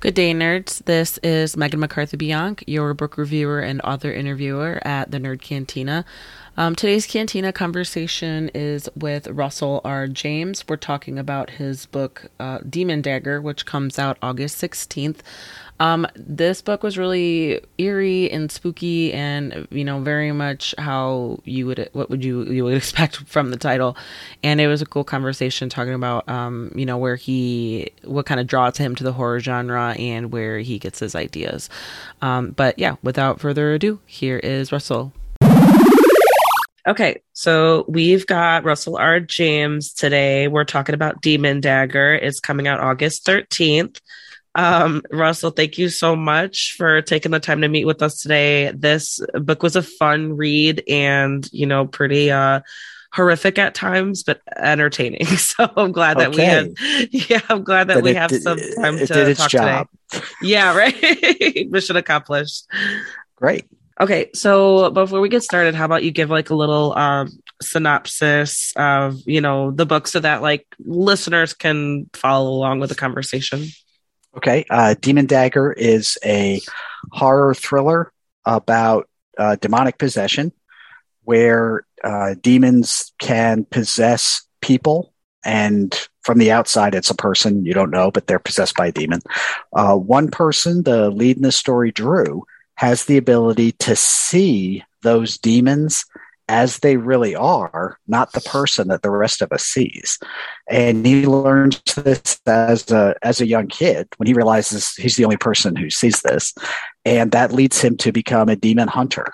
Good day, nerds. This is Megan McCarthy Bianc, your book reviewer and author interviewer at the Nerd Cantina. Um, today's Cantina conversation is with Russell R. James. We're talking about his book, uh, Demon Dagger, which comes out August 16th. Um, this book was really eerie and spooky, and you know, very much how you would what would you you would expect from the title. And it was a cool conversation talking about um, you know where he what kind of draws him to the horror genre and where he gets his ideas. Um, but yeah, without further ado, here is Russell. Okay, so we've got Russell R. James today. We're talking about Demon Dagger. It's coming out August 13th. Um, Russell, thank you so much for taking the time to meet with us today. This book was a fun read and, you know, pretty uh horrific at times, but entertaining. So I'm glad that okay. we had yeah, I'm glad that we have did, some time to talk job. today. Yeah, right. Mission accomplished. Great. Okay, so before we get started, how about you give like a little um, synopsis of you know the book so that like listeners can follow along with the conversation. Okay, uh, Demon Dagger is a horror thriller about uh, demonic possession, where uh, demons can possess people, and from the outside, it's a person you don't know, but they're possessed by a demon. Uh, one person, the lead in the story, Drew has the ability to see those demons as they really are, not the person that the rest of us sees. And he learns this as a as a young kid when he realizes he's the only person who sees this, and that leads him to become a demon hunter.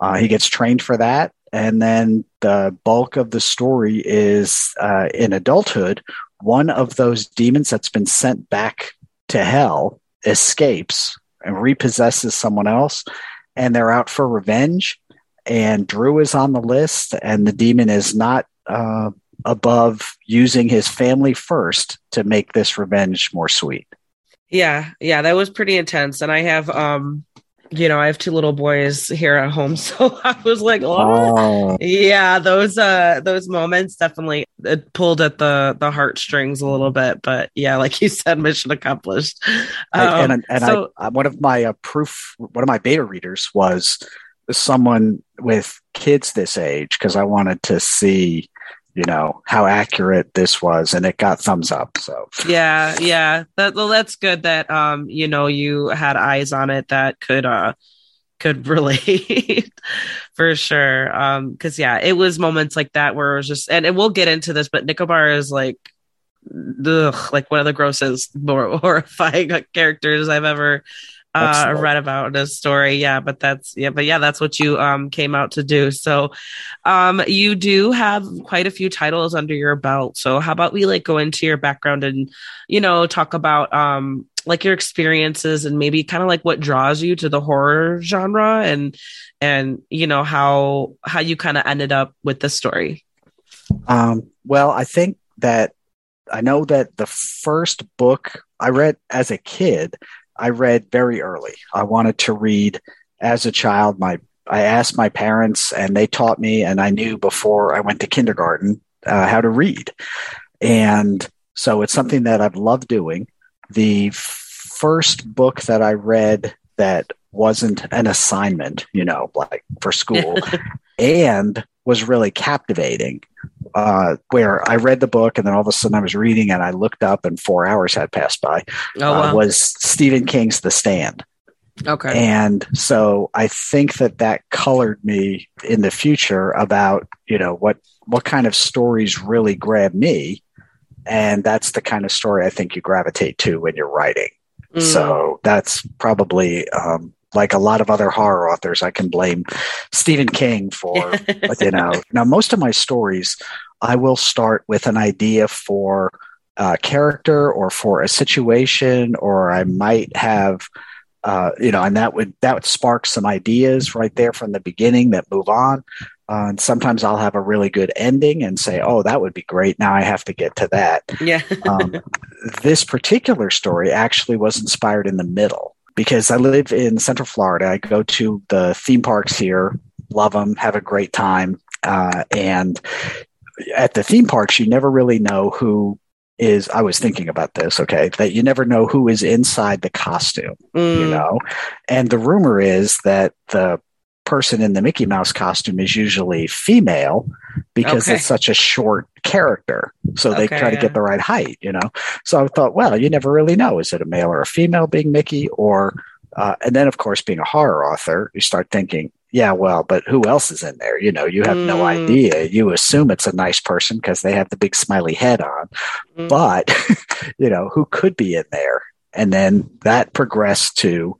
Uh, he gets trained for that, and then the bulk of the story is uh, in adulthood. One of those demons that's been sent back to hell escapes and repossesses someone else, and they're out for revenge. And Drew is on the list, and the demon is not uh, above using his family first to make this revenge more sweet. Yeah, yeah, that was pretty intense. And I have um you know, I have two little boys here at home, so I was like, oh. yeah, those uh those moments definitely it pulled at the the heartstrings a little bit, but yeah, like you said, mission accomplished. Um, and and so, I, one of my uh, proof, one of my beta readers was someone with kids this age because I wanted to see you know how accurate this was and it got thumbs up so. Yeah yeah. That, well that's good that um you know you had eyes on it that could uh could relate for sure. Um because yeah it was moments like that where it was just and, and we'll get into this but nicobar is like ugh, like one of the grossest more horrifying characters i've ever uh, read about a story. Yeah, but that's yeah, but yeah, that's what you um came out to do. So, um, you do have quite a few titles under your belt. So, how about we like go into your background and you know talk about um like your experiences and maybe kind of like what draws you to the horror genre and and you know how how you kind of ended up with the story. Um, well, I think that I know that the first book I read as a kid I read very early. I wanted to read as a child. My I asked my parents, and they taught me, and I knew before I went to kindergarten uh, how to read. And so it's something that I've loved doing. The first book that I read that wasn't an assignment, you know, like for school, and was really captivating uh, where I read the book and then all of a sudden I was reading and I looked up and four hours had passed by. Oh, uh, wow. uh, was Stephen King's The Stand. Okay. And so I think that that colored me in the future about, you know, what, what kind of stories really grab me. And that's the kind of story I think you gravitate to when you're writing. Mm. So that's probably um, like a lot of other horror authors, I can blame Stephen King for, you know, now most of my stories, I will start with an idea for a character or for a situation, or I might have, uh, you know, and that would, that would spark some ideas right there from the beginning that move on. Uh, and sometimes I'll have a really good ending and say, "Oh, that would be great." Now I have to get to that. Yeah. um, this particular story actually was inspired in the middle because I live in Central Florida. I go to the theme parks here, love them, have a great time. Uh, and at the theme parks, you never really know who is I was thinking about this, okay, that you never know who is inside the costume, Mm, you know? And the rumor is that the person in the Mickey Mouse costume is usually female because Okay. it's such a short character. So they Okay, try to yeah. get the right height, you know? So I thought, well, you never really know. Is it a male or a female being Mickey? Or, uh, and then of course, being a horror author, you start thinking, yeah, well, but who else is in there? You know, you have no Mm. idea. You assume it's a nice person because they have the big smiley head on Mm. but you know who could be in there and then that progressed to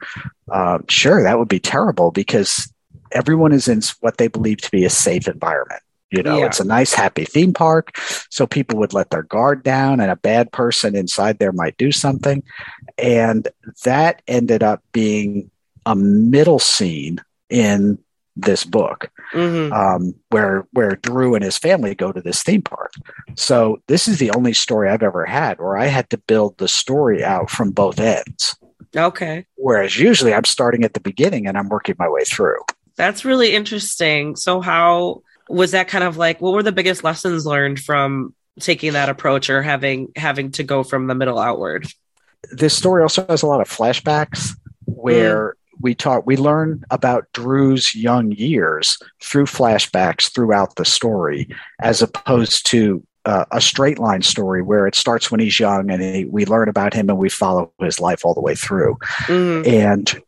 um, sure that would be terrible because everyone is in what they believe to be a safe environment you know Yeah. it's a nice happy theme park so people would let their guard down and a bad person inside there might do something and that ended up being a middle scene in this book mhm. um, where where Drew and his family go to this theme park. So this is the only story I've ever had where I had to build the story out from both ends. Okay. Whereas usually I'm starting at the beginning and I'm working my way through. That's really interesting. So, how was that kind of like? What were the biggest lessons learned from taking that approach, or having having to go from the middle outward? This story also has a lot of flashbacks where we talk we learn about Drew's young years through flashbacks throughout the story as opposed to uh, a straight line story where it starts when he's young and he, we learn about him and we follow his life all the way through. Mhm. and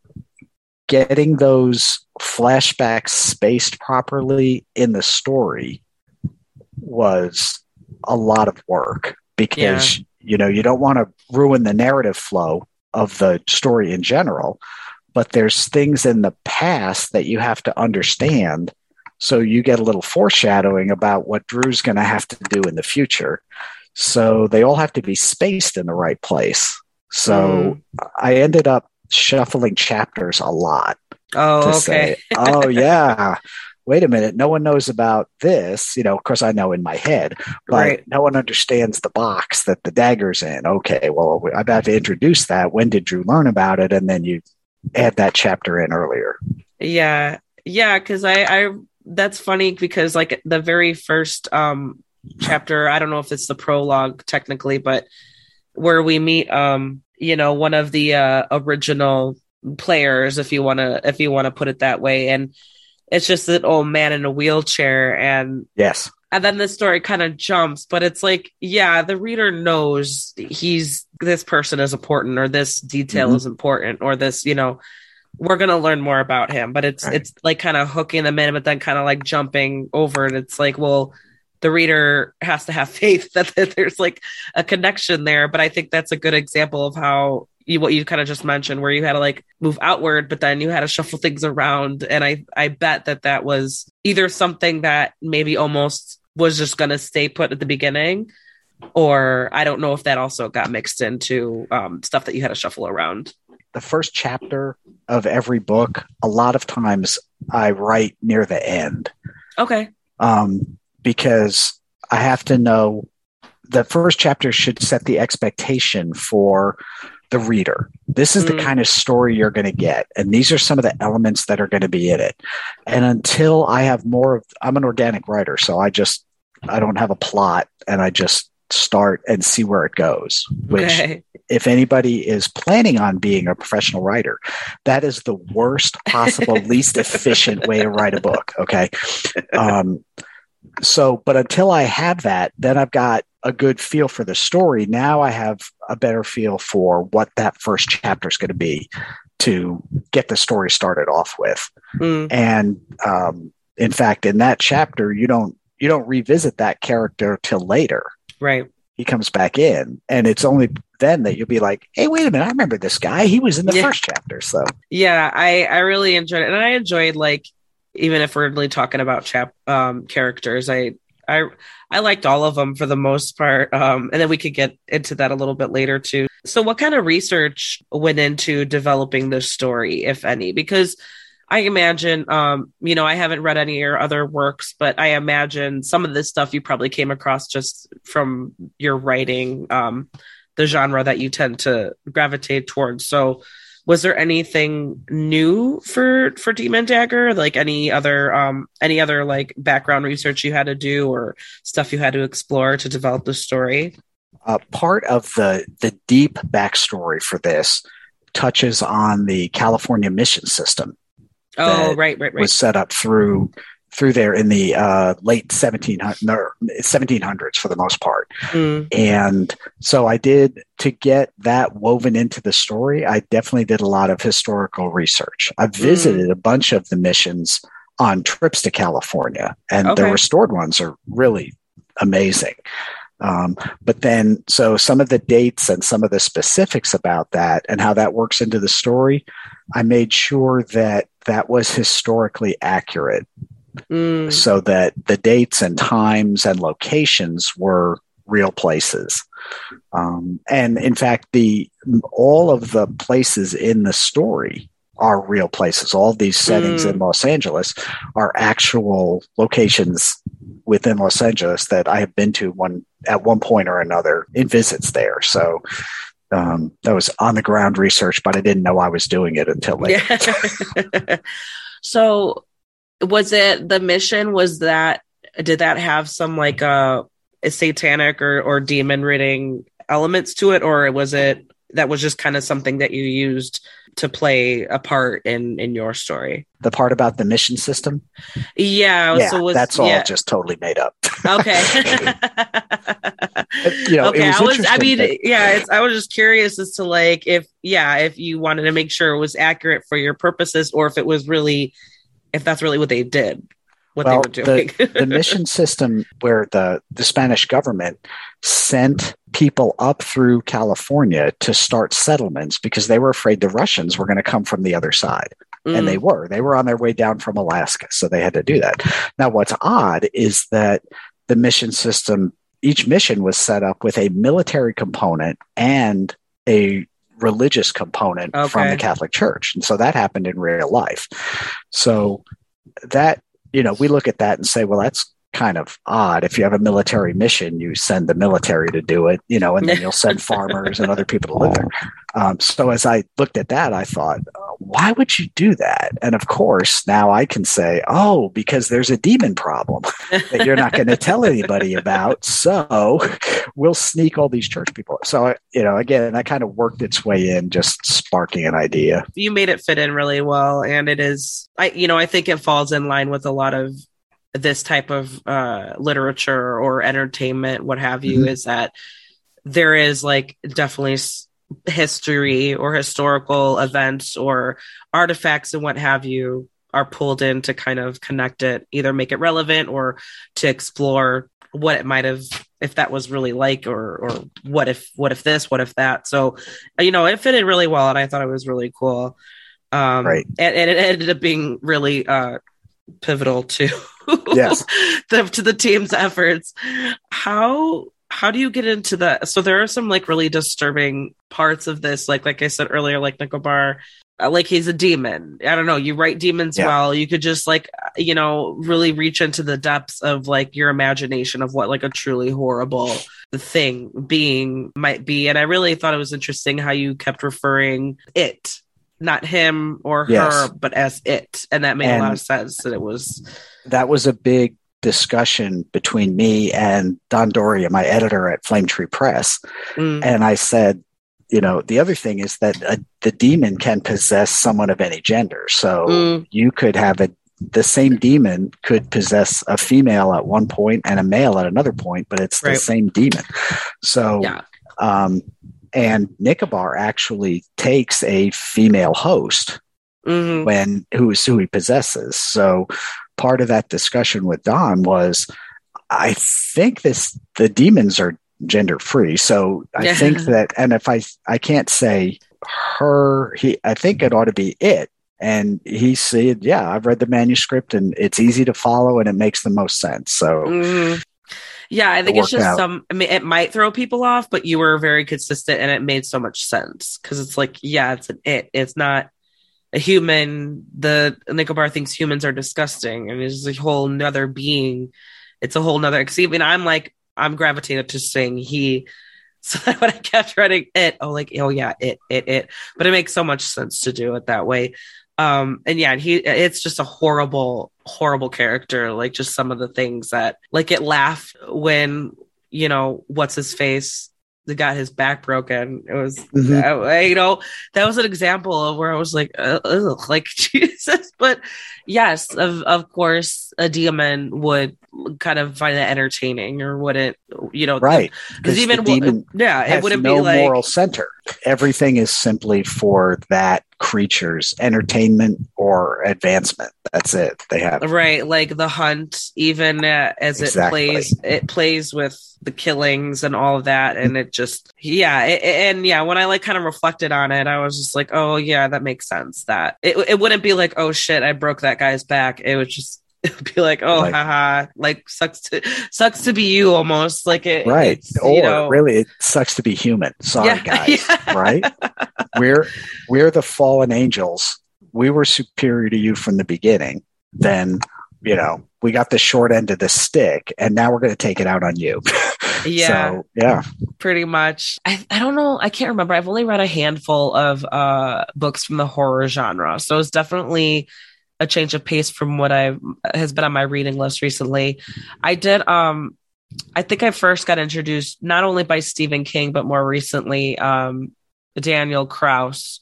getting those flashbacks spaced properly in the story was a lot of work because you know you don't want to ruin the narrative flow of the story in general but there's things in the past that you have to understand. So you get a little foreshadowing about what Drew's going to have to do in the future. So they all have to be spaced in the right place. So hmm. I ended up shuffling chapters a lot Oh, okay. say, oh yeah, wait a minute, no one knows about this. You know, of course I know in my head, but Right. no one understands the box that the dagger's in. Okay, well I'm about to introduce that. When did Drew learn about it? And then you add that chapter in earlier. Yeah, yeah, because I, I that's funny because like the very first um chapter, I don't know if it's the prologue technically, but where we meet um, you know, one of the uh original players, if you wanna if you wanna put it that way. And it's just an old man in a wheelchair and Yes. and then the story kind of jumps but it's like yeah the reader knows he's this person is important or this detail Mhm. is important or this you know we're going to learn more about him but it's Right. it's like kind of hooking them in but then kind of like jumping over and it's like well the reader has to have faith that, that there's like a connection there. But i think that's a good example of how you what you kind of just mentioned where you had to like move outward but then you had to shuffle things around. And i i bet that that was either something that maybe almost was just going to stay put at the beginning or i don't know if that also got mixed into um, stuff that you had to shuffle around. The first chapter of every book, a lot of times I write near the end. okay. Um, because I have to know the first chapter should set the expectation for the reader. This is the Mm. kind of story you're going to get, and these are some of the elements that are going to be in it. And until I have more of, I'm an organic writer, so I just I don't have a plot, and I just start and see where it goes. Which okay if anybody is planning on being a professional writer, that is the worst possible, least efficient way to write a book. Okay. Um, so, but until I have that, then I've got a good feel for the story. Now I have a better feel for what that first chapter is going to be to get the story started off with. Mm, And um, in fact, in that chapter, you don't you don't revisit that character till later right he comes back in and it's only then that you'll be like hey wait a minute i remember this guy he was in the Yeah. first chapter so yeah i i really enjoyed it and i enjoyed like even if we're really talking about chap um characters i i i liked all of them for the most part um and then we could get into that a little bit later too. So what kind of research went into developing this story if any? Because i imagine um you know i haven't read any of your other works but i imagine some of this stuff you probably came across just from your writing um the genre that you tend to gravitate towards. So was there anything new for for demon dagger like any other um any other like background research you had to do or stuff you had to explore to develop the story Uh, part of the the deep backstory for this touches on the California mission system. Oh, right, right, right. Was set up through through there in the uh, late 1700s, 1700s for the most part. Mm. And so I did to get that woven into the story. I definitely did a lot of historical research. I visited mm. a bunch of the missions on trips to California, and okay. the restored ones are really amazing. Um, but then, so some of the dates and some of the specifics about that and how that works into the story, I made sure that that was historically accurate mm. so that the dates and times and locations were real places. Um, and in fact, the all of the places in the story are real places. All these settings mm. in Los Angeles are actual locations within Los Angeles that I have been to one at one point or another in visits there. So um, that was on the ground research, but I didn't know I was doing it until later. Yeah. so was it the mission? Was that did that have some like uh, a satanic or or demon ridding elements to it, or was it that was just kind of something that you used to play a part in in your story the part about the mission system yeah, yeah so was, that's all yeah. just totally made up okay you know okay i was i mean that, yeah it's, i was just curious as to like if yeah if you wanted to make sure it was accurate for your purposes or if it was really if that's really what they did what well, they were doing. the, the mission system where the, the Spanish government sent people up through California to start settlements because they were afraid the Russians were going to come from the other side. Mm. And they mm. were. They were on their way down from Alaska. So they had to do that. Now, what's odd is that the mission system, each mission was set up with a military component and a religious component okay. from the Catholic Church. And so that happened in real life. So that you know, we look at that and say, well, that's kind of odd. If you have a military mission, you send the military to do it, you know, and then you'll send farmers and other people to live there. Um, so as I looked at that, I thought, why would you do that? And of course, now I can say, oh, because there's a demon problem that you're not going to tell anybody about. So we'll sneak all these church people. So, you know, again, that kind of worked its way in, just sparking an idea. You made it fit in really well. And it is, I, you know, I think it falls in line with a lot of this type of uh, literature or entertainment, what have you, mm-hmm. is that there is like definitely history or historical events or artifacts and what have you are pulled in to kind of connect it, either make it relevant or to explore what it might have if that was really like or or what if what if this what if that. So you know it fitted really well and i thought it was really cool. Um right. and, and it ended up being really uh pivotal to yes the, to the team's efforts. How how do you get into that so there are some like really disturbing parts of this like like i said earlier like nicobar uh, like he's a demon i don't know you write demons yeah. well you could just like you know really reach into the depths of like your imagination of what like a truly horrible thing being might be and i really thought it was interesting how you kept referring it not him or yes. her, but as it. And that made and a lot of sense that it was. That was a big discussion between me and Don D'Auria, my editor at Flame Tree Press. Mm. And I said, you know, the other thing is that a, the demon can possess someone of any gender. So mm. you could have a the same demon could possess a female at one point and a male at another point, but it's right. the same demon. So, yeah. um, and Nicobar actually takes a female host mm-hmm. when who is who he possesses. So part of that discussion with Don was, I think this the demons are gender free. So I yeah. think that, and if I I can't say her, he I think it ought to be it. And he said, "Yeah, I've read the manuscript, and it's easy to follow, and it makes the most sense." So, mm-hmm. Yeah, I think it's just out. some. I mean, it might throw people off, but you were very consistent, and it made so much sense because it's like, yeah, it's an it. It's not a human. The Nicobar thinks humans are disgusting, and it's a whole nother being. It's a whole nother. Even I'm like, I'm gravitated to saying he. So when I kept writing it, oh, like, oh yeah, it, it, it. But it makes so much sense to do it that way. Um, and yeah, he it's just a horrible, horrible character. Like just some of the things that like it laughed when, you know, what's his face got his back broken. It was, mm-hmm. I, you know, that was an example of where I was like, ugh, like Jesus. But yes, of of course, a demon would kind of find that entertaining or wouldn't, you know, right? Because even yeah, it wouldn't no be like moral center. Everything is simply for that creature's entertainment or advancement. That's it. They have right, like the hunt, even uh, as exactly. it plays, it plays with the killings and all of that, and it just yeah, it, and yeah, when I like kind of reflected on it, I was just like, oh yeah, that makes sense. That it it wouldn't be like, oh shit, I broke that guy's back. It was just be like, oh, right. haha, like sucks to sucks to be you almost like it. Right. Or you know, really, it sucks to be human. Sorry, yeah, guys. Yeah. Right. we're we're the fallen angels. We were superior to you from the beginning. Then you know we got the short end of the stick, and now we're going to take it out on you. yeah. So, yeah. Pretty much. I, I don't know. I can't remember. I've only read a handful of uh, books from the horror genre, so it's definitely a change of pace from what I has been on my reading list recently. I did um I think I first got introduced not only by Stephen King but more recently um Daniel Kraus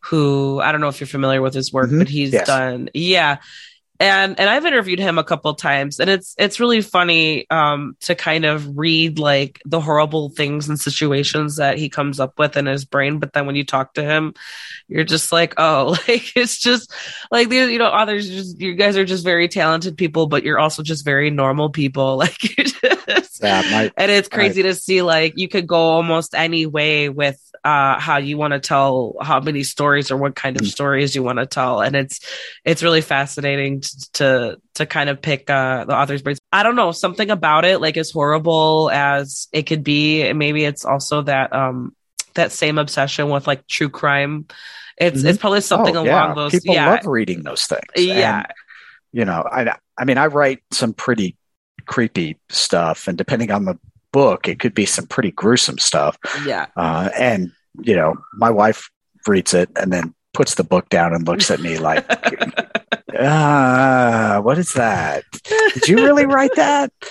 who I don't know if you're familiar with his work mm-hmm. but he's yes. done yeah and and I've interviewed him a couple times, and it's it's really funny um, to kind of read like the horrible things and situations that he comes up with in his brain. But then when you talk to him, you're just like, oh, like it's just like you know, others just you guys are just very talented people, but you're also just very normal people. Like, yeah, my, and it's crazy to see like you could go almost any way with uh, how you want to tell how many stories or what kind of mm. stories you want to tell, and it's it's really fascinating to to, to kind of pick uh, the author's brains. I don't know something about it, like as horrible as it could be. And maybe it's also that um that same obsession with like true crime. It's mm-hmm. it's probably something oh, along yeah. those. People yeah. love reading those things. Yeah, and, you know, I I mean, I write some pretty creepy stuff, and depending on the book, it could be some pretty gruesome stuff. Yeah. Uh, and, you know, my wife reads it and then puts the book down and looks at me like, ah, what is that? Did you really write that?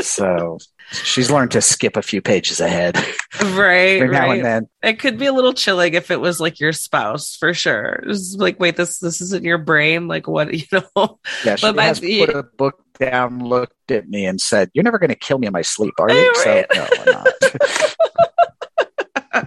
So she's learned to skip a few pages ahead. Right. right. now and then. It could be a little chilling if it was like your spouse for sure. It's like, wait, this this isn't your brain. Like what you know? Yeah, she but has put a book down, looked at me, and said, "You're never going to kill me in my sleep, are you?" Right. So no, I'm not.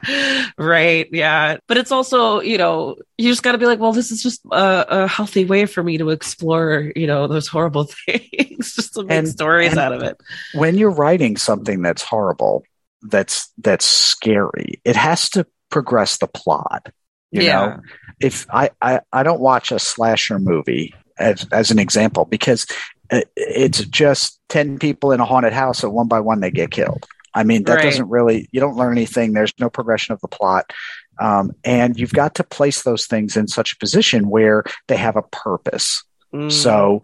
right yeah. But it's also you know you just got to be like well this is just a, a, healthy way for me to explore you know those horrible things just to make and, stories and out of it. when you're writing something that's horrible that's that's scary it has to progress the plot you yeah. know? If I, I i don't watch a slasher movie as as an example because uh, it's just 10 people in a haunted house and one by one they get killed i mean that right. doesn't really you don't learn anything. There's no progression of the plot. Um, and you've got to place those things in such a position where they have a purpose. Mm. so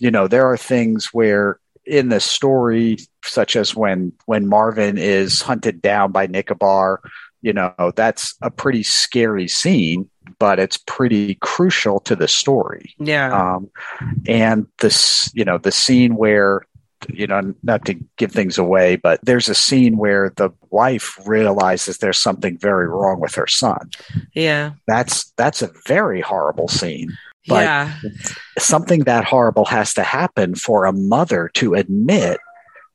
you know there are things where in the story such as when when marvin is hunted down by nicobar you know that's a pretty scary scene but it's pretty crucial to the story. Yeah. Um, and this you know the scene where you know not to give things away but there's a scene where the wife realizes there's something very wrong with her son yeah that's that's a very horrible scene but yeah. something that horrible has to happen for a mother to admit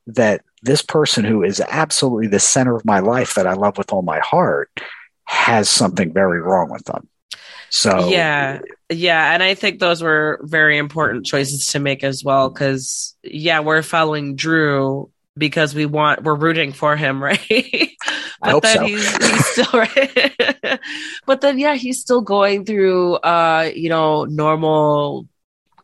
that this person who is absolutely the center of my life that I love with all my heart has something very wrong with them. So yeah, yeah, and I think those were very important choices to make as well. Because yeah, we're following Drew because we want we're rooting for him, right? but then so. he's he's still right. but then yeah, he's still going through uh, you know, normal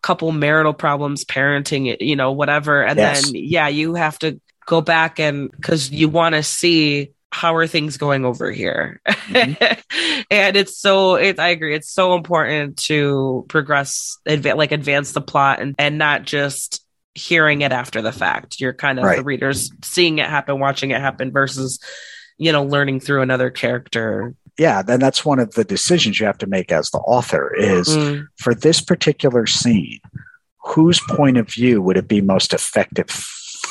couple marital problems, parenting, you know, whatever. And yes. then yeah, you have to go back and because you want to see how are things going over here mm-hmm. and it's so it, i agree it's so important to progress adva- like advance the plot and, and not just hearing it after the fact you're kind of right. the readers seeing it happen watching it happen versus you know learning through another character yeah then that's one of the decisions you have to make as the author is mm. for this particular scene whose point of view would it be most effective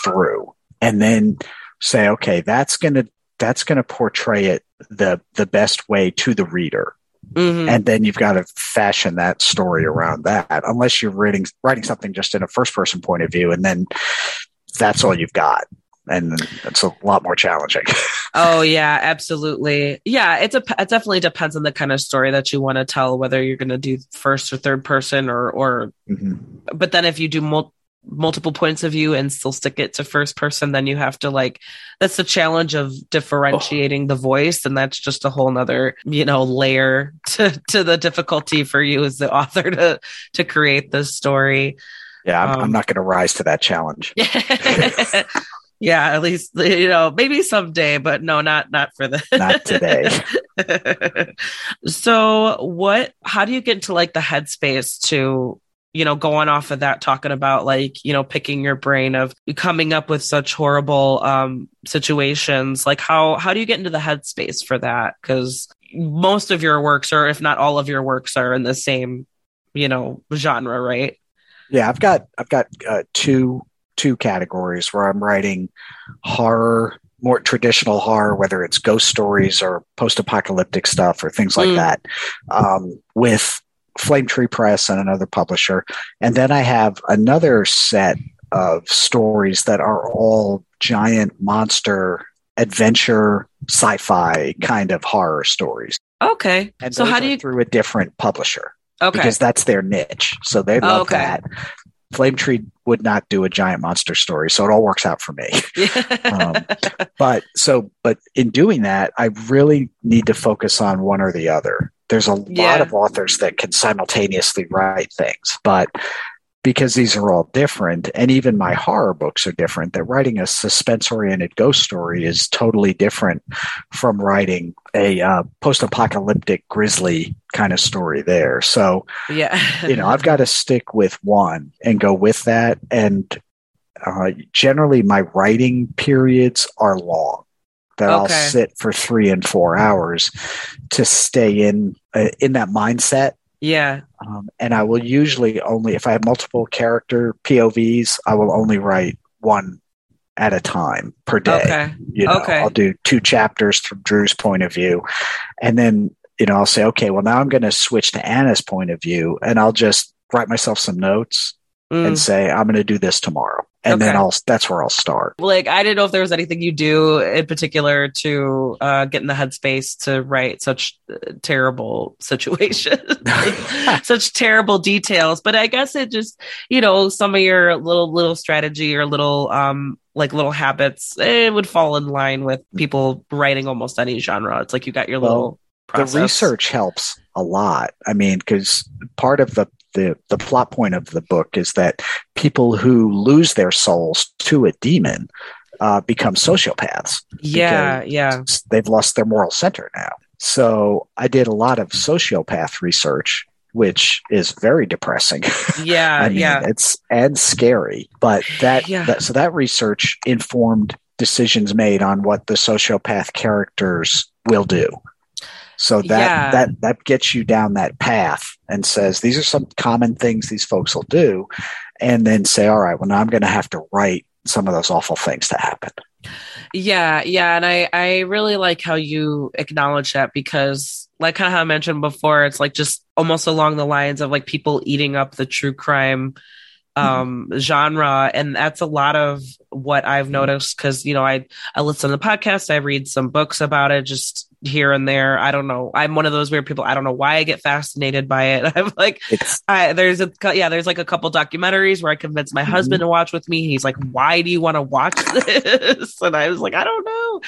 through and then say, okay, that's going to that's going to portray it the the best way to the reader. Mhm. And then you've got to fashion that story around that, unless you're writing writing something just in a first person point of view, and then that's all you've got, and it's a lot more challenging. Oh yeah, absolutely. Yeah, it's a it definitely depends on the kind of story that you want to tell, whether you're going to do first or third person, or or. Mhm. But then if you do mul- multiple points of view and still stick it to first person, then you have to like that's the challenge of differentiating the voice, and that's just a whole nother you know layer to to the difficulty for you as the author to to create this story. Yeah, I'm, Um, I'm not going to rise to that challenge. yeah, at least you know maybe someday, but no, not not for the Not today. so what how do you get into like the headspace to you know going off of that talking about like you know picking your brain of coming up with such horrible um situations like how how do you get into the headspace for that because most of your works or if not all of your works are in the same you know genre right Yeah, I've got I've got uh, two two categories where I'm writing horror, more traditional horror, whether it's ghost stories or post-apocalyptic stuff or things like Mm. that, um, with Flame Tree Press and another publisher, and then I have another set of stories that are all giant monster adventure sci-fi kind of horror stories. okay And so how do you through a different publisher okay because that's their niche. So they Oh, love okay. that. Flame Tree would not do a giant monster story, so it all works out for me. Um, but so, but in doing that, I really need to focus on one or the other. There's a Yeah. lot of authors that can simultaneously write things, but because these are all different, and even my horror books are different, that writing a suspense oriented ghost story is totally different from writing a uh, post apocalyptic grizzly kind of story there. So, yeah you know, I've got to stick with one and go with that. And uh, generally, my writing periods are long. That I'll sit for three and four hours to stay in uh, in that mindset. yeah Um, and I will usually only, if I have multiple character POVs, I will only write one at a time per day. okay You know, Okay. I'll do two chapters from Drew's point of view. And then, you know, I'll say, okay, well, now I'm going to switch to Anna's point of view and I'll just write myself some notes Mm. and say, I'm going to do this tomorrow. And then I'll, that's where I'll start. like I didn't know if there was anything you do in particular to uh, get in the headspace to write such uh, terrible situations, such terrible details. But I guess it just, you know, some of your little little strategy or little um like little habits, it would fall in line with people writing almost any genre. It's like you got your Well, little process. The research helps a lot. I mean, because part of the, the, the plot point of the book is that people who lose their souls to a demon uh, become sociopaths. Yeah, yeah. they've lost their moral center now. So I did a lot of sociopath research, which is very depressing. Yeah, I mean, yeah. it's and scary. But that, Yeah. that so that research informed decisions made on what the sociopath characters will do. So that Yeah. that that gets you down that path and says these are some common things these folks will do, and then say, all right, well now I'm going to have to write some of those awful things to happen. Yeah, yeah, and I I really like how you acknowledge that because like kind of how I mentioned before, it's like just almost along the lines of like people eating up the true crime um genre and that's a lot of what I've noticed cuz you know I I listen to podcasts I read some books about it just here and there. I don't know. I'm one of those weird people. I don't know why I get fascinated by it. I'm like I, there's a yeah, there's like a couple documentaries where I convinced my Mhm. husband to watch with me. He's like, "Why do you want to watch this?" And I was like, "I don't know."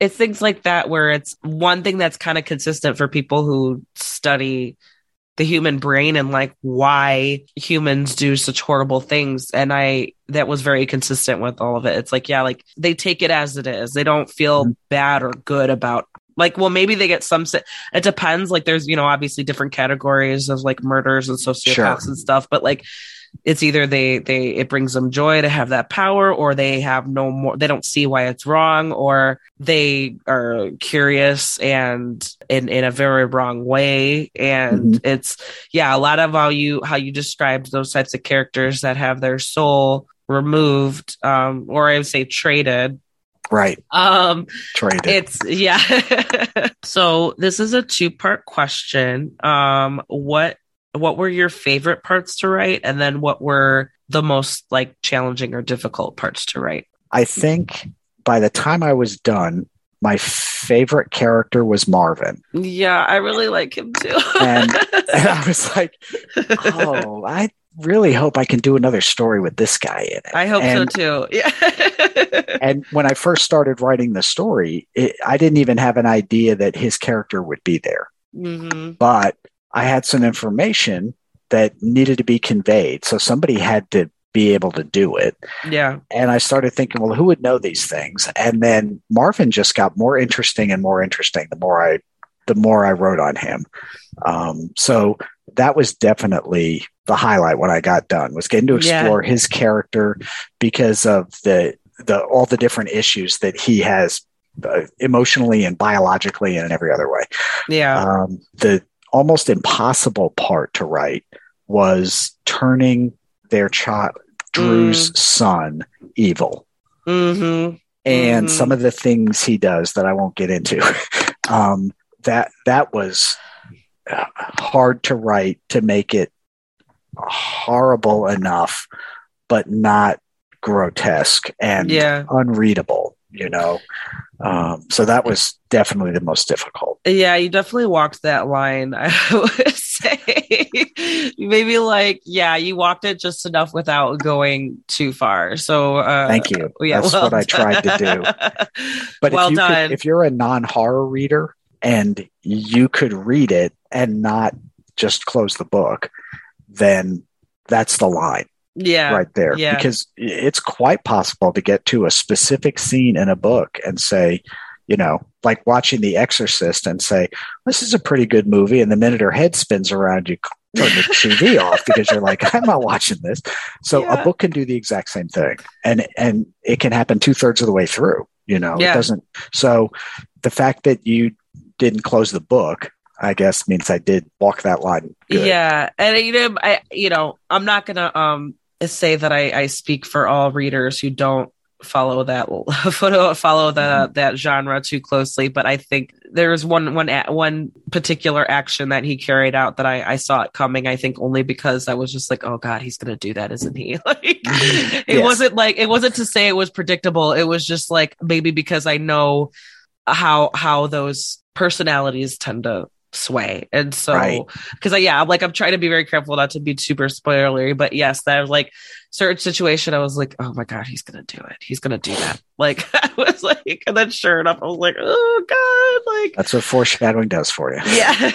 It's things like that where it's one thing that's kind of consistent for people who study the human brain and like why humans do such horrible things and i that was very consistent with all of it it's like yeah like they take it as it is they don't feel Mhm. bad or good about like well maybe they get some it depends like there's you know obviously different categories of like murders and sociopaths Sure. and stuff but like it's either they they it brings them joy to have that power or they have no more they don't see why it's wrong or they are curious and in in a very wrong way and it's yeah a lot of how you how you described those types of characters that have their soul removed um or i would say traded Right. Um, Traded. it's yeah. so this is a two part question. Um, what what were your favorite parts to write, and then what were the most like challenging or difficult parts to write? I think by the time I was done, my favorite character was Marvin. Yeah, I really like him too. And- And I was like, oh, I really hope I can do another story with this guy in it. I hope and, so too. Yeah. And when I first started writing the story, it, I didn't even have an idea that his character would be there. hmm But I had some information that needed to be conveyed. So somebody had to be able to do it. Yeah. And I started thinking, well, who would know these things? And then Marvin just got more interesting and more interesting the more I the more I wrote on him. Um, so that was definitely the highlight when I got done was getting to Yeah. explore his character because of the the all the different issues that he has uh, emotionally and biologically and in every other way. Yeah. Um, the almost impossible part to write was turning their child, Drew's son, evil. hmm And Mhm. some of the things he does that I won't get into, um, that that was uh, hard to write to make it horrible enough, but not grotesque and Yeah. unreadable. You know, um, so that was definitely the most difficult. Yeah, you definitely walked that line. I would say maybe like yeah, you walked it just enough without going too far. So uh, Thank you. Yeah, That's well what I tried to do. do. But well if you done. Could, if you're a non-horror reader and you could read it and not just close the book, then that's the line yeah, right there. yeah. Because it's quite possible to get to a specific scene in a book and say, you know, like watching The Exorcist and say, this is a pretty good movie. And the minute her head spins around, you turn the TV off because you're like, I'm not watching this. So Yeah. a book can do the exact same thing. And and it can happen two thirds of the way through. You know, Yeah. it doesn't so the fact that you didn't close the book, I guess means I did walk that line. Good. Yeah, and you know, I you know, I'm not gonna um say that I I speak for all readers who don't follow that follow follow the Mm-hmm. that genre too closely, but I think there's one one one particular action that he carried out that I I saw it coming. I think only because I was just like, oh god, he's gonna do that, isn't he? Like it. Yes. wasn't like it wasn't to say it was predictable. It was just like maybe because I know how how those personalities tend to sway and so Right. because I yeah, I'm like I'm trying to be very careful not to be super spoilery, but yes, that was like certain situation. I was like, oh my god, he's gonna do it. He's gonna do that. Like I was like, and then sure enough, I was like, oh god, like That's what foreshadowing does for you. yeah,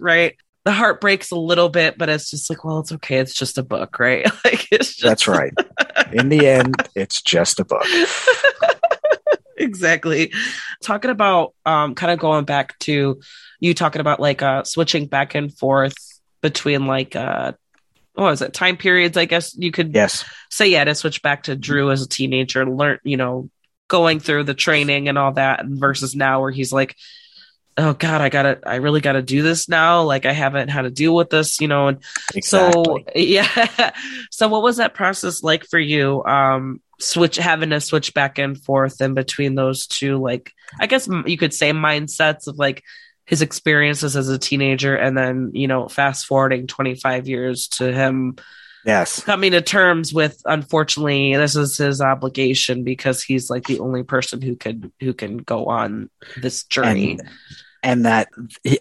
right. The heart breaks a little bit, but it's just like, well, it's okay. It's just a book, right? Like it's just That's right. In the end, it's just a book. Exactly talking about um kind of going back to you talking about like uh switching back and forth between like uh what was it time periods i guess you could Yes. say yeah to switch back to drew as a teenager learn you know going through the training and all that versus now where he's like oh god i gotta i really gotta do this now like i haven't had to deal with this you know and Exactly. so yeah. So what was that process like for you? Um, switch having to switch back and forth in between those two, like I guess you could say mindsets of like his experiences as a teenager, and then you know fast forwarding twenty five years to him yes. coming to terms with unfortunately this is his obligation because he's like the only person who could who can go on this journey. and and that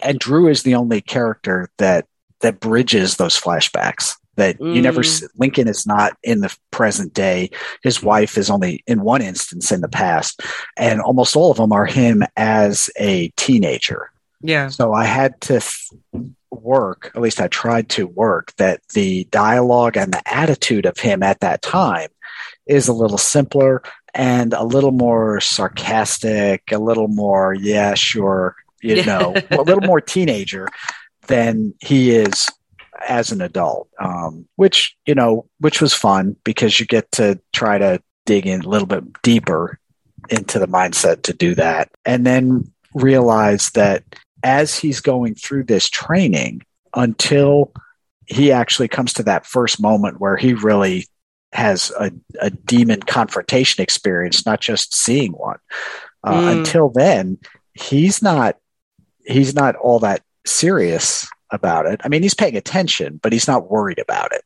and Drew is the only character that that bridges those flashbacks that you never Mm. Lincoln is not in the present day his wife is only in one instance in the past and almost all of them are him as a teenager yeah. so I had to f- work, at least I tried to work, that the dialogue and the attitude of him at that time is a little simpler and a little more sarcastic, a little more, yeah, sure, you know, a little more teenager than he is as an adult, um, which, you know, which was fun because you get to try to dig in a little bit deeper into the mindset to do that. And then realize that as he's going through this training until he actually comes to that first moment where he really has a, a demon confrontation experience, not just seeing one. Uh, mm. Until then, he's not he's not all that serious about it. I mean, he's paying attention, but he's not worried about it.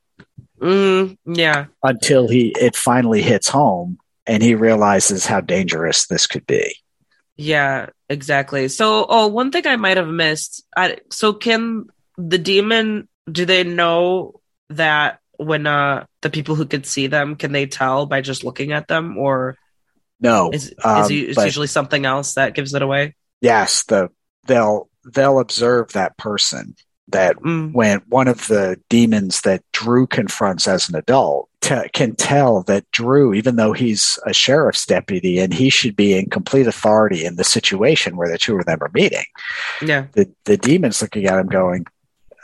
Mm, yeah. Until he it finally hits home and he realizes how dangerous this could be. Yeah, exactly. So, oh, one thing I might have missed. I, so, can the demon? Do they know that when uh the people who could see them can they tell by just looking at them, or no? Is, um, is, usually something else that gives it away? Yes, the they'll they'll observe that person that mm. when one of the demons that Drew confronts as an adult t- can tell that Drew, even though he's a sheriff's deputy and he should be in complete authority in the situation where the two of them are meeting, yeah, the the demon's looking at him going,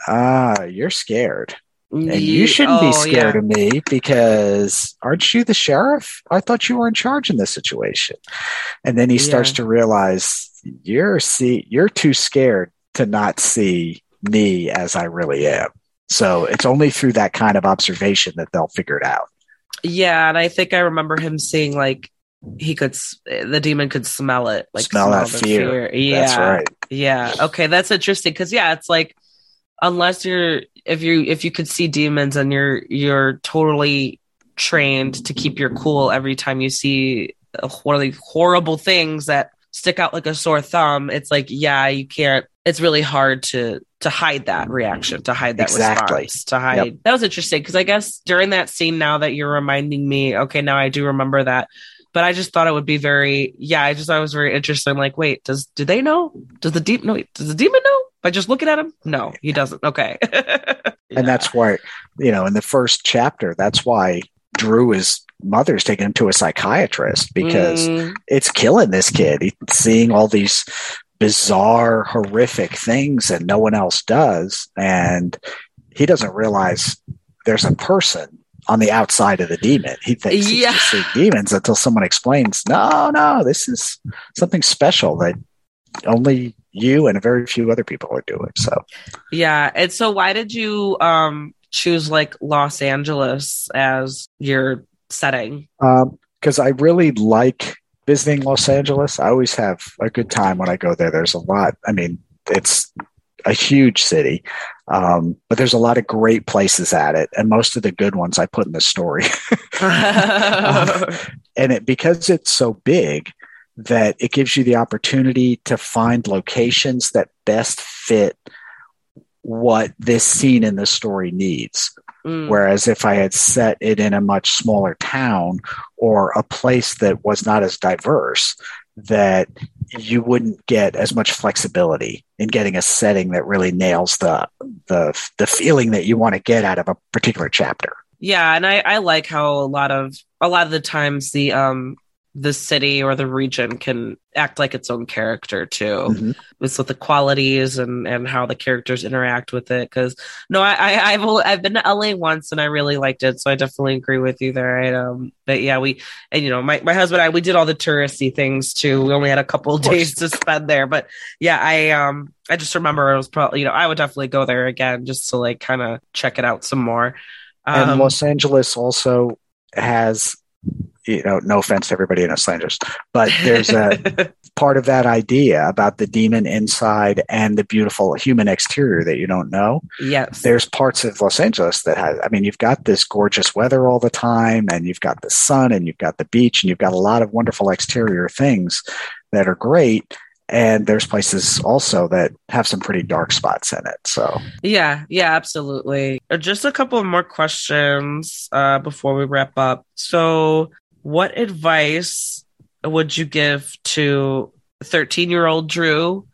"Ah, you're scared." And you shouldn't oh, be scared yeah. of me because aren't you the sheriff? I thought you were in charge in this situation. And then he starts to realize you're see you're too scared to not see me as I really am. So it's only through that kind of observation that they'll figure it out. Yeah, and I think I remember him seeing like he could the demon could smell it, like smell, smell that fear. fear. Yeah, that's right. Yeah. Okay, that's interesting because yeah, it's like unless you're if you if you could see demons and you're you're totally trained to keep your cool every time you see uh, one of these horrible things that stick out like a sore thumb it's like yeah you can't it's really hard to to hide that reaction to hide that exactly. response to hide yep. that was interesting because i guess during that scene now that you're reminding me okay now i do remember that but i just thought it would be very yeah i just thought it was very interesting like wait does do they know does the deep no does the demon know by just looking at him no he doesn't okay yeah. and that's why you know in the first chapter that's why drew is mother's taking him to a psychiatrist because mm. it's killing this kid. He's seeing all these bizarre, horrific things and no one else does. And he doesn't realize there's a person on the outside of the demon. He thinks yeah. he's just seeing demons until someone explains, no, no, this is something special that only you and a very few other people are doing. So, yeah. And so, why did you um, choose like Los Angeles as your setting? Because um, I really like visiting Los Angeles. I always have a good time when I go there. There's a lot. I mean, it's a huge city, um, but there's a lot of great places at it, and most of the good ones I put in the story. um, and it because it's so big that it gives you the opportunity to find locations that best fit what this scene in the story needs. Mm. Whereas if I had set it in a much smaller town or a place that was not as diverse, that you wouldn't get as much flexibility in getting a setting that really nails the the the feeling that you want to get out of a particular chapter. Yeah, and I, I like how a lot of a lot of the times the um the city or the region can act like its own character too. Mm-hmm. with, with the qualities and and how the characters interact with it. Because no I, I have I've been to LA once and I really liked it so I definitely agree with you there. Right um but yeah we and you know my, my husband and I we did all the touristy things too. We only had a couple of days to spend there but yeah I um I just remember it was probably you know I would definitely go there again just to like kind of check it out some more. Um, and Los Angeles also has you know, no offense to everybody in Los Angeles, but there's a part of that idea about the demon inside and the beautiful human exterior that you don't know. Yes. There's parts of Los Angeles that has, I mean, you've got this gorgeous weather all the time, and you've got the sun, and you've got the beach, and you've got a lot of wonderful exterior things that are great and there's places also that have some pretty dark spots in it so yeah yeah absolutely uh, just a couple of more questions uh, before we wrap up so what advice would you give to 13 year old drew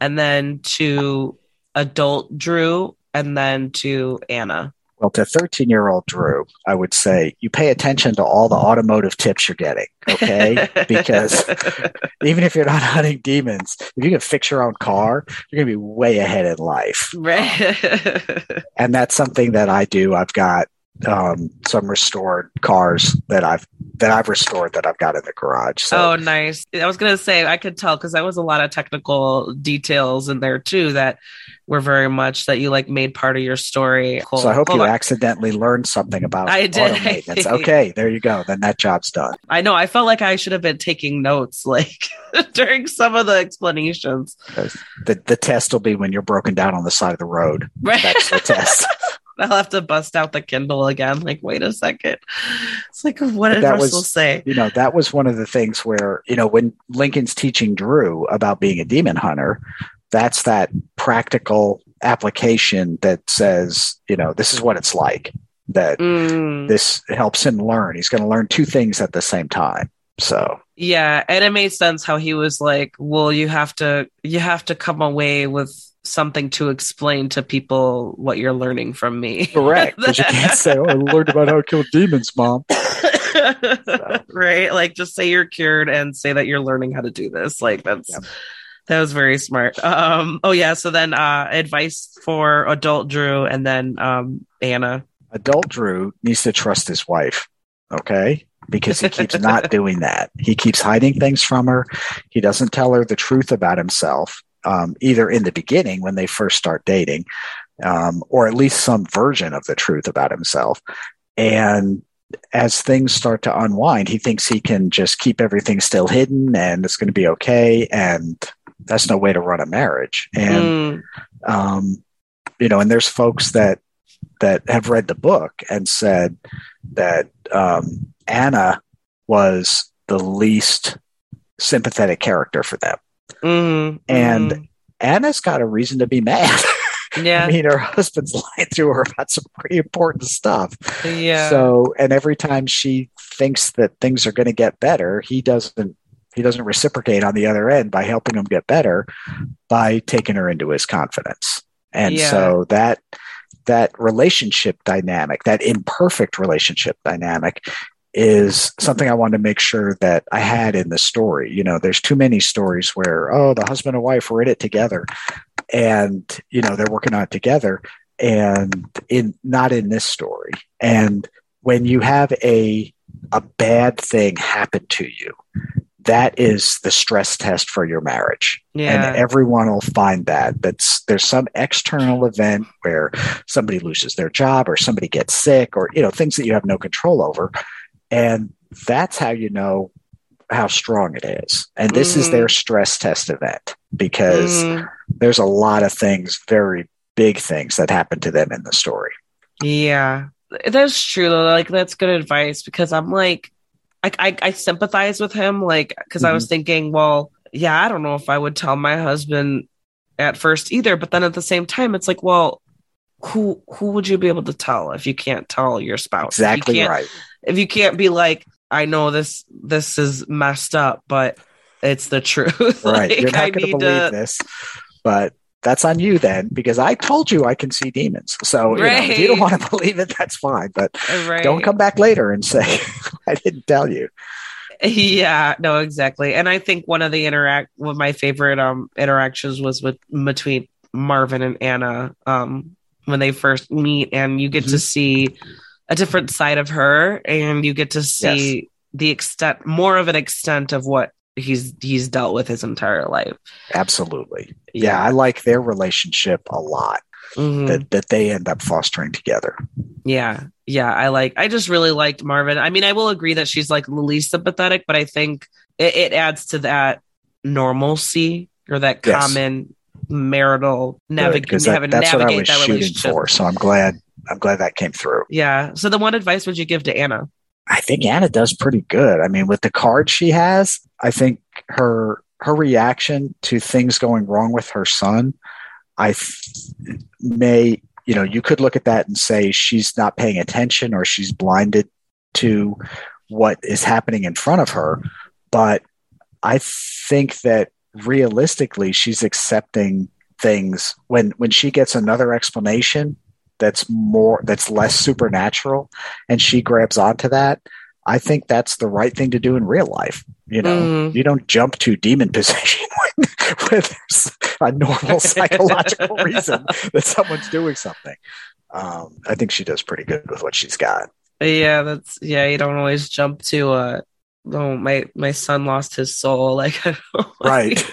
and then to adult drew and then to anna well, to 13 year old Drew, I would say you pay attention to all the automotive tips you're getting, okay? because even if you're not hunting demons, if you can fix your own car, you're going to be way ahead in life. Right. Um, and that's something that I do. I've got um, some restored cars that I've that I've restored that I've got in the garage. So oh, nice. I was gonna say I could tell because that was a lot of technical details in there too that were very much that you like made part of your story. Cool. So I hope you accidentally learned something about I did. maintenance. okay, there you go. Then that job's done. I know. I felt like I should have been taking notes like during some of the explanations. The the test will be when you're broken down on the side of the road. Right. That's the test. I'll have to bust out the Kindle again. Like, wait a second. It's like, what did that Russell was, say? You know, that was one of the things where, you know, when Lincoln's teaching Drew about being a demon hunter, that's that practical application that says, you know, this is what it's like. That mm. this helps him learn. He's going to learn two things at the same time. So yeah, and it made sense how he was like, "Well, you have to, you have to come away with something to explain to people what you're learning from me." Correct, because you can't say, "Oh, I learned about how to kill demons, mom." so. Right, like just say you're cured and say that you're learning how to do this. Like that's. Yep that was very smart. Um, oh yeah. So then, uh, advice for adult Drew and then, um, Anna. Adult Drew needs to trust his wife. Okay. Because he keeps not doing that. He keeps hiding things from her. He doesn't tell her the truth about himself, um, either in the beginning when they first start dating, um, or at least some version of the truth about himself. And as things start to unwind, he thinks he can just keep everything still hidden and it's going to be okay. And that's no way to run a marriage. And mm. um, you know, and there's folks that that have read the book and said that um, Anna was the least sympathetic character for them, mm. and mm. Anna's got a reason to be mad. Yeah. I mean, her husband's lying to her about some pretty important stuff. Yeah. So, and every time she thinks that things are going to get better, he doesn't he doesn't reciprocate on the other end by helping him get better by taking her into his confidence and yeah. so that that relationship dynamic that imperfect relationship dynamic is something I wanted to make sure that I had in the story. You know, there's too many stories where, oh, the husband and wife were in it together and, you know, they're working on it together and in not in this story. And when you have a a bad thing happen to you, that is the stress test for your marriage. Yeah. And everyone will find that. That's there's some external event where somebody loses their job or somebody gets sick or you know things that you have no control over. And that's how you know how strong it is. And this mm. is their mm-hmm. stress test event because mm. there's a lot of things, very big things that happen to them in the story. Yeah. That's true though. Like that's good advice because I'm like I, I, I sympathize with him, like, because mm-hmm. I was mm-hmm. thinking, well, yeah, I don't know if I would tell my husband at first either, but then at the same time, it's like, well, who who would you be able to tell if you can't tell your spouse? Exactly if right. If you can't be like, I know this this is messed up, but it's the truth. Right, like, you're not going to believe this, but that's on you then because I told you I can see demons. So you know, if you don't want to believe it, that's fine. But right. don't come back later and say I didn't tell you. Yeah, no, exactly. And I think one of the interact one of my favorite um interactions was with between Marvin and Anna um when they first meet and you get mm-hmm. to see a different side of her and you get to see yes. the extent more of an extent of what he's he's dealt with his entire life. Absolutely. Yeah, yeah I like their relationship a lot. Mm-hmm. That that they end up fostering together. Yeah. Yeah, I like I just really liked Marvin. I mean, I will agree that she's like the least sympathetic, but I think it, it adds to that normalcy or that yes. common marital navigate that, that's what I was that shooting for. So I'm glad I'm glad that came through. Yeah. So then what advice would you give to Anna? I think Anna does pretty good. I mean, with the card she has, I think her her reaction to things going wrong with her son, I th- may you know you could look at that and say she's not paying attention or she's blinded to what is happening in front of her, but I think that realistically she's accepting things when when she gets another explanation that's more that's less supernatural and she grabs onto that i think that's the right thing to do in real life you know mm. you don't jump to demon possession when, when there's a normal psychological reason that someone's doing something Um, I think she does pretty good with what she's got. Yeah, that's yeah. You don't always jump to uh oh my my son lost his soul like right.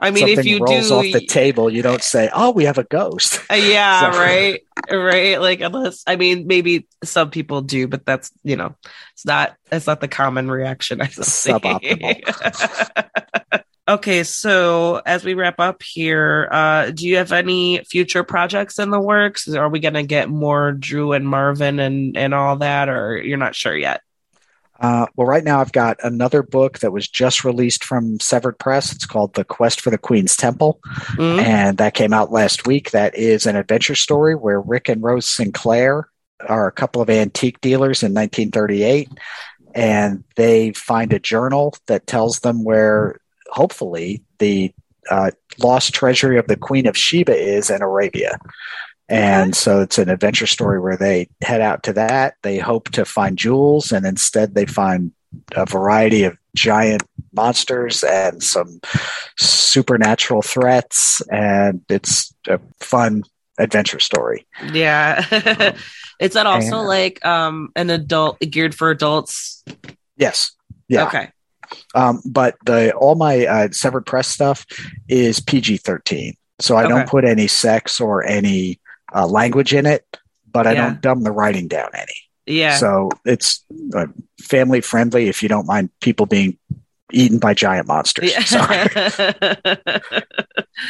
I mean, Something if you rolls do, off the table, you don't say, "Oh, we have a ghost." Uh, yeah, So- right, right. Like unless I mean, maybe some people do, but that's you know, it's not it's not the common reaction. I. Suboptimal. okay, so as we wrap up here, uh, do you have any future projects in the works? Are we gonna get more Drew and Marvin and and all that, or you're not sure yet? Uh, well, right now I've got another book that was just released from Severed Press. It's called The Quest for the Queen's Temple, Mhm. and that came out last week. That is an adventure story where Rick and Rose Sinclair are a couple of antique dealers in 1938, and they find a journal that tells them where, hopefully, the uh, lost treasury of the Queen of Sheba is in Arabia. And so it's an adventure story where they head out to that. They hope to find jewels, and instead they find a variety of giant monsters and some supernatural threats. And it's a fun adventure story. Yeah. Is that also And- like um an adult geared for adults? Yes. Yeah. Okay. Um, but the all my uh, severed press stuff is PG thirteen, so I don't put any sex or any uh, language in it, but I Yeah. don't dumb the writing down any. Yeah. So it's uh, family friendly if you don't mind people being eaten by giant monsters. Sorry.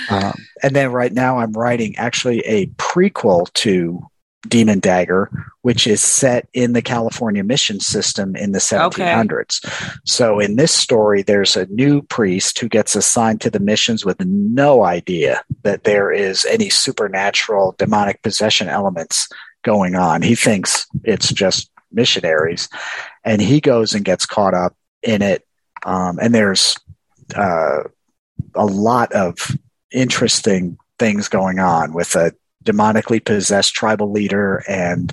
Um, and then right now I'm writing actually a prequel to Demon Dagger, which is set in the California mission system in the 1700s. So in this story, there's a new priest who gets assigned to the missions with no idea that there is any supernatural demonic possession elements going on. He thinks it's just missionaries, and he goes and gets caught up in it. Um, and there's uh, a lot of interesting things going on with a demonically possessed tribal leader and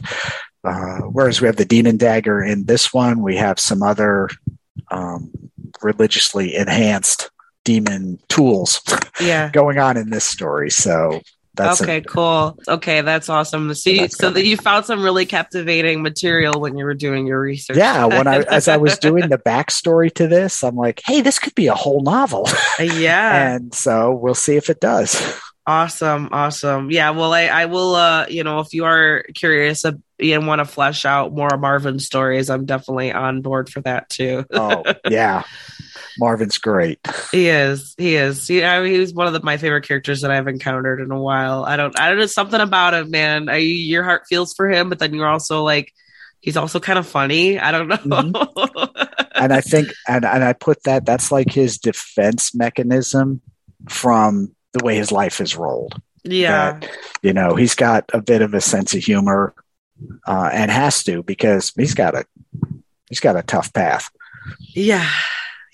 uh, whereas we have the demon dagger in this one we have some other um, religiously enhanced demon tools yeah. going on in this story so that's a- okay, cool. Okay, that's awesome. So, you, so that you found some really captivating material when you were doing your research. yeah when i as i was doing the backstory to this i'm like hey this could be a whole novel yeah. and so we'll see if it does Awesome, awesome. Yeah, well, I, I will. Uh, you know, if you are curious uh, and want to flesh out more Marvin stories, I'm definitely on board for that too. oh yeah marvin's great he is, he is. He, I mean, he was one of the, my favorite characters that I've encountered in a while. I don't, I don't know something about him, man. I, your heart feels for him, but then you're also like, he's also kind of funny. I don't know. Mm-hmm. and I think, and, and I put that, that's like his defense mechanism from the way his life is rolled. yeah, You know, he's got a bit of a sense of humor, uh, and has to because he's got a, he's got a tough path. yeah,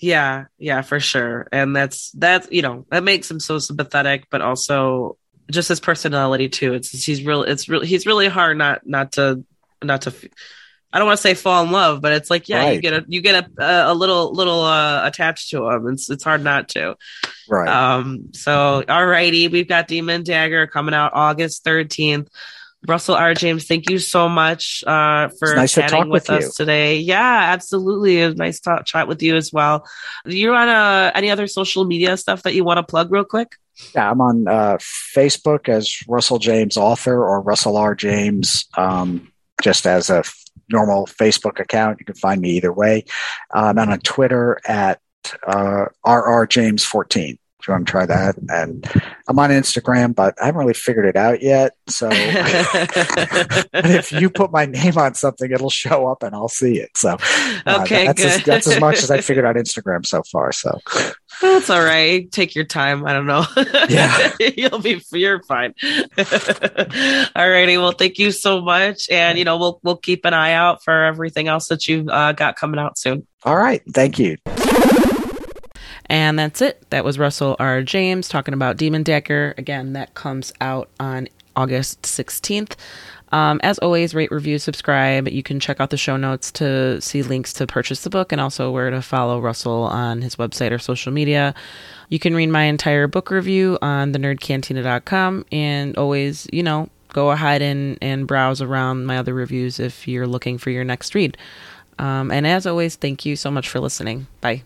yeah, yeah, for sure. And that's that's you know that makes him so sympathetic, but also just his personality too. It's he's real. It's really he's really hard not not to not to. I don't want to say fall in love, but it's like yeah, you get a you get a a little little uh, attached to them. It's it's hard not to. Right. Um, so alrighty, we've got Demon Dagger coming out August 13th. Russell R. James, thank you so much uh, for nice chatting with, with us today. Yeah, absolutely. It was nice to chat with you as well. You're on uh, any other social media stuff that you want to plug real quick? yeah. I'm on, uh, Facebook as Russell James author or Russell R. James, um, just as a normal Facebook account. You can find me either way. Um, and on Twitter at, uh, RR James 14. You want to try that. And I'm on Instagram, but I haven't really figured it out yet. So if you put my name on something, it'll show up and I'll see it. So uh, okay, that's, as, that's as much as I figured out Instagram so far. So That's all right. Take your time. I don't know. Yeah. You'll be you're fine. all righty. Well, thank you so much. And you know, we'll we'll keep an eye out for everything else that you've uh, got coming out soon. all right, thank you. And that's it. That was Russell R. James talking about Demon Dagger. Again, that comes out on August 16th. Um, as always, rate, review, subscribe. You can check out the show notes to see links to purchase the book and also where to follow Russell on his website or social media. You can read my entire book review on thenerdcantina.com and always, you know, go ahead and, and browse around my other reviews if you're looking for your next read. Um, and as always, thank you so much for listening. Bye.